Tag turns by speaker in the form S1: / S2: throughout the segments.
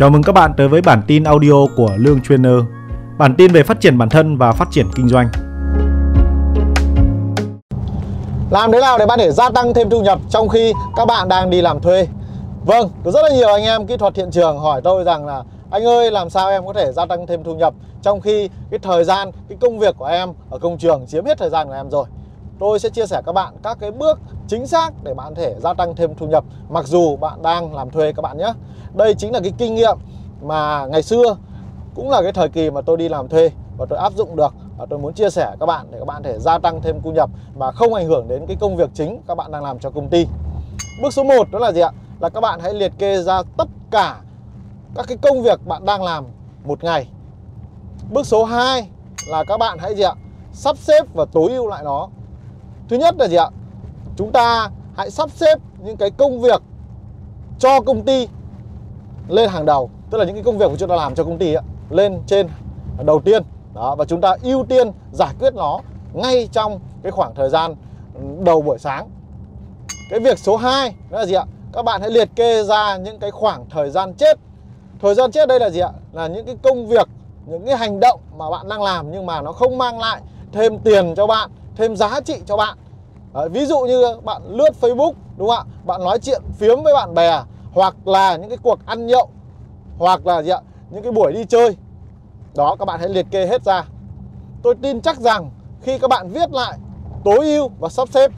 S1: Chào mừng các bạn tới với bản tin audio của Lương Trainer. Bản tin về phát triển bản thân và phát triển kinh doanh.
S2: Làm thế nào để bạn để gia tăng thêm thu nhập trong khi các bạn đang đi làm thuê? Vâng, có rất là nhiều anh em kỹ thuật hiện trường hỏi tôi rằng là anh ơi làm sao em có thể gia tăng thêm thu nhập trong khi cái thời gian, cái công việc của em ở công trường chiếm hết thời gian của em rồi. Tôi sẽ chia sẻ các bạn các cái bước chính xác để bạn thể gia tăng thêm thu nhập, mặc dù bạn đang làm thuê các bạn nhé. Đây chính là cái kinh nghiệm mà ngày xưa cũng là cái thời kỳ mà tôi đi làm thuê và tôi áp dụng được và tôi muốn chia sẻ các bạn để các bạn thể gia tăng thêm thu nhập mà không ảnh hưởng đến cái công việc chính các bạn đang làm cho công ty. Bước số 1 đó là gì ạ? Là các bạn hãy liệt kê ra tất cả các cái công việc bạn đang làm một ngày. Bước số 2 là các bạn hãy gì ạ? Sắp xếp và tối ưu lại nó. Thứ nhất là gì ạ? Chúng ta hãy sắp xếp những cái công việc cho công ty lên hàng đầu. Tức là những cái công việc của chúng ta làm cho công ty ấy, lên trên đầu tiên. Đó và chúng ta ưu tiên giải quyết nó ngay trong cái khoảng thời gian đầu buổi sáng. Cái việc số 2 đó là gì ạ? Các bạn hãy liệt kê ra những cái khoảng thời gian chết. Thời gian chết đây là gì ạ? Là những cái công việc những cái hành động mà bạn đang làm nhưng mà nó không mang lại thêm tiền cho bạn thêm giá trị cho bạn. Đấy, ví dụ như bạn lướt Facebook đúng không ạ? Bạn nói chuyện phiếm với bạn bè hoặc là những cái cuộc ăn nhậu hoặc là gì ạ? Những cái buổi đi chơi. Đó các bạn hãy liệt kê hết ra. Tôi tin chắc rằng khi các bạn viết lại tối ưu và sắp xếp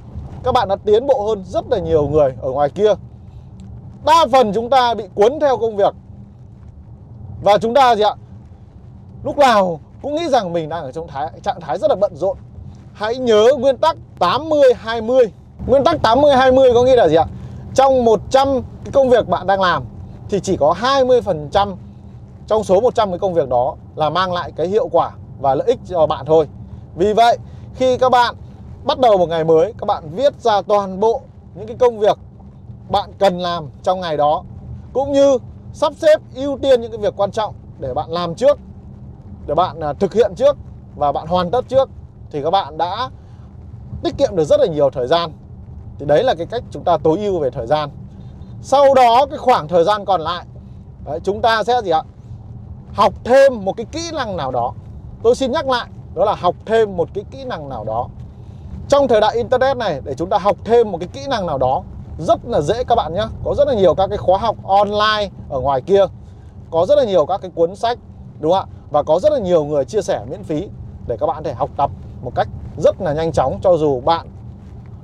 S2: các bạn đã tiến bộ hơn rất là nhiều người ở ngoài kia. Đa phần chúng ta bị cuốn theo công việc. Và chúng ta gì ạ? Lúc nào cũng nghĩ rằng mình đang ở trong thái, trạng thái rất là bận rộn hãy nhớ nguyên tắc 80 20 nguyên tắc 80 20 có nghĩa là gì ạ? Trong 100 cái công việc bạn đang làm thì chỉ có 20% trong số 100 cái công việc đó là mang lại cái hiệu quả và lợi ích cho bạn thôi. Vì vậy, khi các bạn bắt đầu một ngày mới, các bạn viết ra toàn bộ những cái công việc bạn cần làm trong ngày đó cũng như sắp xếp ưu tiên những cái việc quan trọng để bạn làm trước, để bạn à, thực hiện trước và bạn hoàn tất trước thì các bạn đã tiết kiệm được rất là nhiều thời gian. Thì đấy là cái cách chúng ta tối ưu về thời gian. Sau đó cái khoảng thời gian còn lại đấy, chúng ta sẽ gì ạ? Học thêm một cái kỹ năng nào đó. Tôi xin nhắc lại đó là học thêm một cái kỹ năng nào đó. Trong thời đại internet này để chúng ta học thêm một cái kỹ năng nào đó rất là dễ các bạn nhé có rất là nhiều các cái khóa học online ở ngoài kia. Có rất là nhiều các cái cuốn sách đúng không ạ? Và có rất là nhiều người chia sẻ miễn phí để các bạn thể học tập một cách rất là nhanh chóng cho dù bạn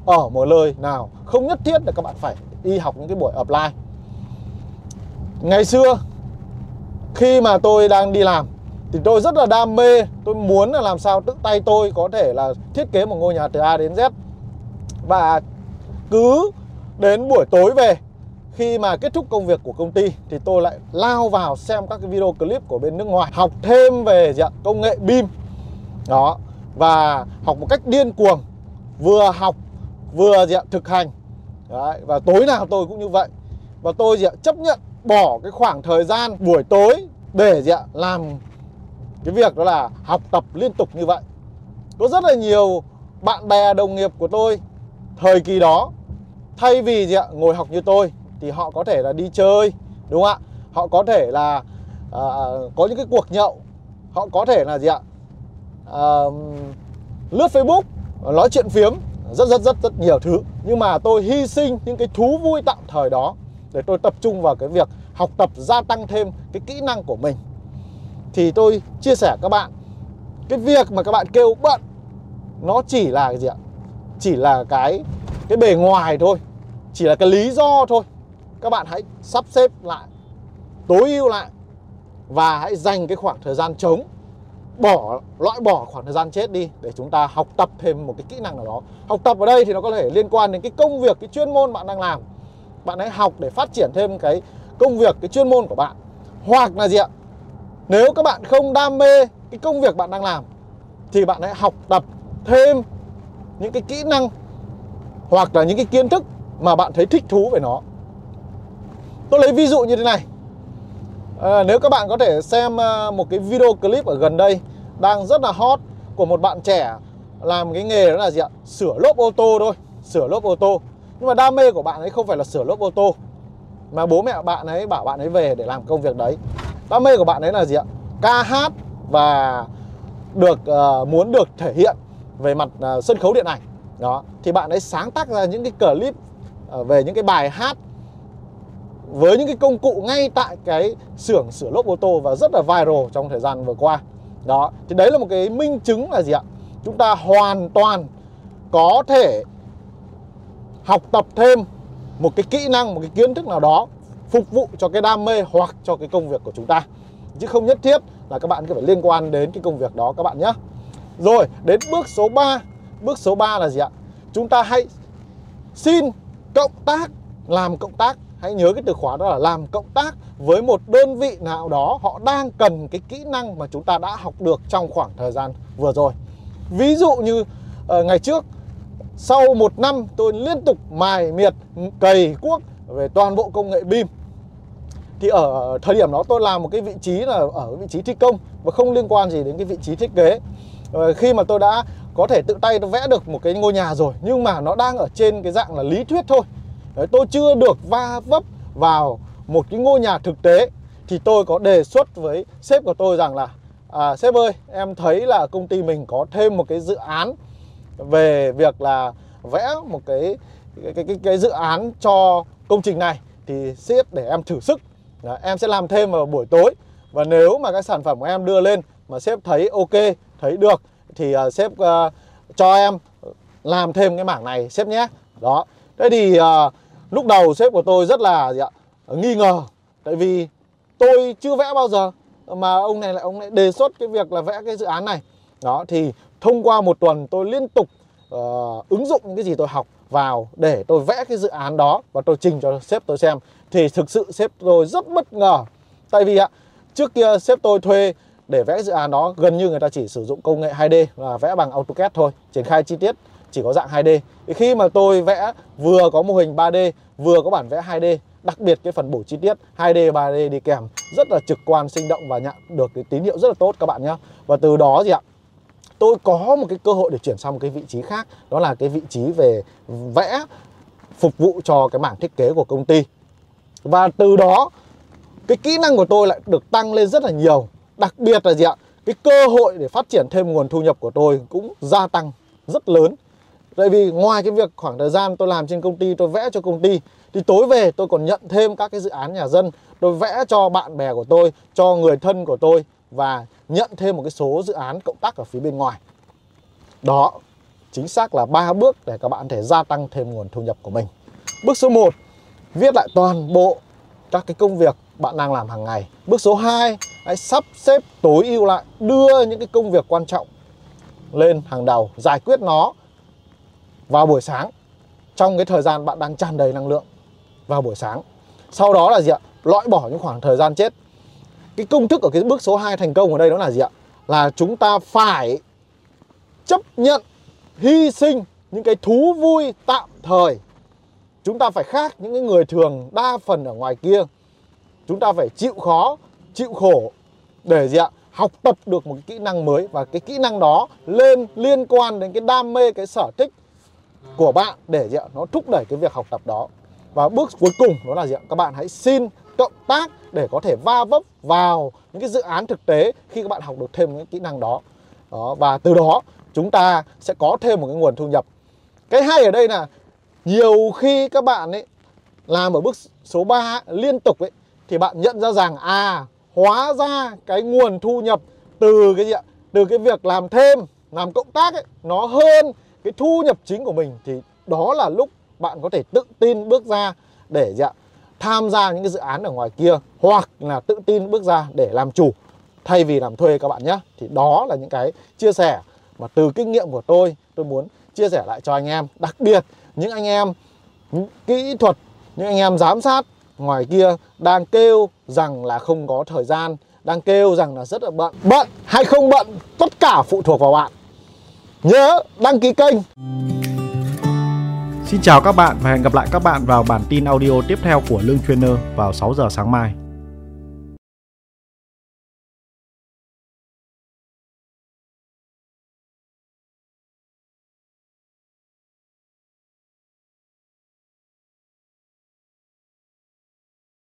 S2: ở một nơi nào không nhất thiết là các bạn phải đi học những cái buổi offline. ngày xưa, khi mà tôi đang đi làm, thì tôi rất là đam mê, tôi muốn là làm sao tự tay tôi có thể là thiết kế một ngôi nhà từ A đến Z. Và cứ đến buổi tối về, khi mà kết thúc công việc của công ty, thì tôi lại lao vào xem các cái video clip của bên nước ngoài, học thêm về dạng công nghệ BIM đó và học một cách điên cuồng vừa học vừa gì ạ? thực hành. Đấy, và tối nào tôi cũng như vậy. Và tôi gì ạ chấp nhận bỏ cái khoảng thời gian buổi tối để gì ạ làm cái việc đó là học tập liên tục như vậy. Có rất là nhiều bạn bè đồng nghiệp của tôi thời kỳ đó thay vì gì ạ ngồi học như tôi thì họ có thể là đi chơi đúng không ạ? Họ có thể là à, có những cái cuộc nhậu. Họ có thể là gì ạ uh, lướt facebook nói chuyện phiếm rất rất rất rất nhiều thứ. Nhưng mà tôi hy sinh những cái thú vui tạm thời đó để tôi tập trung vào cái việc học tập gia tăng thêm cái kỹ năng của mình. Thì tôi chia sẻ các bạn cái việc mà các bạn kêu bận nó chỉ là cái gì ạ? Chỉ là cái cái bề ngoài thôi. Chỉ là cái lý do thôi. Các bạn hãy sắp xếp lại tối ưu lại và hãy dành cái khoảng thời gian trống bỏ, loại bỏ khoảng thời gian chết đi để chúng ta học tập thêm một cái kỹ năng nào đó. Học tập ở đây thì nó có thể liên quan đến cái công việc, cái chuyên môn bạn đang làm. Bạn hãy học để phát triển thêm cái công việc, cái chuyên môn của bạn. Hoặc là gì ạ? Nếu các bạn không đam mê cái công việc bạn đang làm, thì bạn hãy học tập thêm những cái kỹ năng hoặc là những cái kiến thức mà bạn thấy thích thú về nó. Tôi lấy ví dụ như thế này à, nếu các bạn có thể xem ờ, một cái video clip ở gần đây đang rất là hot của một bạn trẻ làm cái nghề đó là gì ạ? Sửa lốp ô tô thôi sửa lốp ô tô. Nhưng mà đam mê của bạn ấy không phải là sửa lốp ô tô mà bố mẹ bạn ấy bảo bạn ấy về để làm công việc đấy. Đam mê của bạn ấy là gì ạ? Ca hát và được uh, muốn được thể hiện về mặt uh, sân khấu điện ảnh. Đó thì bạn ấy sáng tác ra những cái clip uh, về những cái bài hát với những cái công cụ ngay tại cái xưởng sửa lốp ô tô và rất là viral trong thời gian vừa qua. Đó, thì đấy là một cái minh chứng là gì ạ? Chúng ta hoàn toàn có thể học tập thêm một cái kỹ năng, một cái kiến thức nào đó phục vụ cho cái đam mê hoặc cho cái công việc của chúng ta. Chứ không nhất thiết là các bạn cứ phải liên quan đến cái công việc đó các bạn nhé. Rồi, đến bước số 3 bước số 3 là gì ạ? Chúng ta hãy xin cộng tác, làm cộng tác hãy nhớ cái từ khóa đó là làm cộng tác với một đơn vị nào đó họ đang cần cái kỹ năng mà chúng ta đã học được trong khoảng thời gian vừa rồi. Ví dụ như uh, ngày trước sau một năm tôi liên tục mài miệt cày cuốc về toàn bộ công nghệ BIM thì ở thời điểm đó tôi làm một cái vị trí là ở vị trí thi công và không liên quan gì đến cái vị trí thiết kế. Ờ, khi mà tôi đã có thể tự tay tôi vẽ được một cái ngôi nhà rồi nhưng mà nó đang ở trên cái dạng là lý thuyết thôi. Đấy, tôi chưa được va vấp vào một cái ngôi nhà thực tế thì tôi có đề xuất với sếp của tôi rằng là à, sếp ơi em thấy là công ty mình có thêm một cái dự án về việc là vẽ một cái cái cái, cái, cái dự án cho công trình này thì sếp để em thử sức. Đó, em sẽ làm thêm vào buổi tối. Và nếu mà cái sản phẩm của em đưa lên mà sếp thấy ok thấy được thì uh, sếp uh, cho em làm thêm cái mảng này sếp nhé. Đó. Thế thì uh, lúc đầu sếp của tôi rất là gì ạ, nghi ngờ. Tại vì tôi chưa vẽ bao giờ mà ông này lại ông lại đề xuất cái việc là vẽ cái dự án này. Đó thì thông qua một tuần tôi liên tục uh, ứng dụng những cái gì tôi học vào để tôi vẽ cái dự án đó và tôi trình cho sếp tôi xem. Thì thực sự sếp tôi rất bất ngờ. Tại vì ạ trước kia sếp tôi thuê để vẽ dự án đó gần như người ta chỉ sử dụng công nghệ 2D và vẽ bằng AutoCAD thôi triển khai chi tiết chỉ có dạng 2D thì khi mà tôi vẽ vừa có mô hình 3D vừa có bản vẽ 2D đặc biệt cái phần bổ chi tiết 2D 3D đi kèm, rất là trực quan, sinh động và nhận được cái tín hiệu rất là tốt các bạn nhé và từ đó gì ạ, tôi có một cái cơ hội để chuyển sang một cái vị trí khác, đó là cái vị trí về vẽ phục vụ cho cái mảng thiết kế của công ty. Và từ đó, cái kỹ năng của tôi lại được tăng lên rất là nhiều. Đặc biệt là gì ạ, cái cơ hội để phát triển thêm nguồn thu nhập của tôi cũng gia tăng rất lớn tại vì ngoài cái việc khoảng thời gian tôi làm trên công ty, tôi vẽ cho công ty, thì tối về tôi còn nhận thêm các cái dự án nhà dân. Tôi vẽ cho bạn bè của tôi, cho người thân của tôi và nhận thêm một cái số dự án cộng tác ở phía bên ngoài. Đó, chính xác là ba bước để các bạn thể gia tăng thêm nguồn thu nhập của mình. Bước số 1 viết lại toàn bộ các cái công việc bạn đang làm hàng ngày. Bước số 2 hãy sắp xếp tối ưu lại, đưa những cái công việc quan trọng lên hàng đầu, giải quyết nó vào buổi sáng. Trong cái thời gian bạn đang tràn đầy năng lượng, vào buổi sáng. Sau đó là gì ạ? Loại bỏ những khoảng thời gian chết. Cái công thức ở cái bước số 2 thành công ở đây đó là gì ạ? Là chúng ta phải chấp nhận, hy sinh những cái thú vui tạm thời. Chúng ta phải khác những cái người thường đa phần ở ngoài kia. Chúng ta phải chịu khó, chịu khổ để gì ạ? Học tập được một cái kỹ năng mới và cái kỹ năng đó lên liên quan đến cái đam mê, cái sở thích của bạn để gì ạ nó thúc đẩy cái việc học tập đó. Và bước cuối cùng đó là gì ạ? Các bạn hãy xin cộng tác để có thể va vấp vào những cái dự án thực tế khi các bạn học được thêm những kỹ năng đó. Đó, và từ đó chúng ta sẽ có thêm một cái nguồn thu nhập. Cái hay ở đây là nhiều khi các bạn ấy làm ở bước số 3 liên tục ấy, thì bạn nhận ra rằng à hóa ra cái nguồn thu nhập từ cái gì ạ? Từ cái việc làm thêm, làm cộng tác ấy, nó hơn cái thu nhập chính của mình thì đó là lúc bạn có thể tự tin bước ra để gì ạ, tham gia những cái dự án ở ngoài kia, hoặc là tự tin bước ra để làm chủ, thay vì làm thuê các bạn nhé thì đó là những cái chia sẻ mà từ kinh nghiệm của tôi tôi muốn chia sẻ lại cho anh em. Đặc biệt, những anh em kỹ thuật, những anh em giám sát ngoài kia đang kêu rằng là không có thời gian, đang kêu rằng là rất là bận. Bận hay không bận, tất cả phụ thuộc vào bạn nhớ đăng ký kênh
S1: Xin chào các bạn và hẹn gặp lại các bạn vào bản tin audio tiếp theo của Lương Trainer vào 6 giờ sáng mai.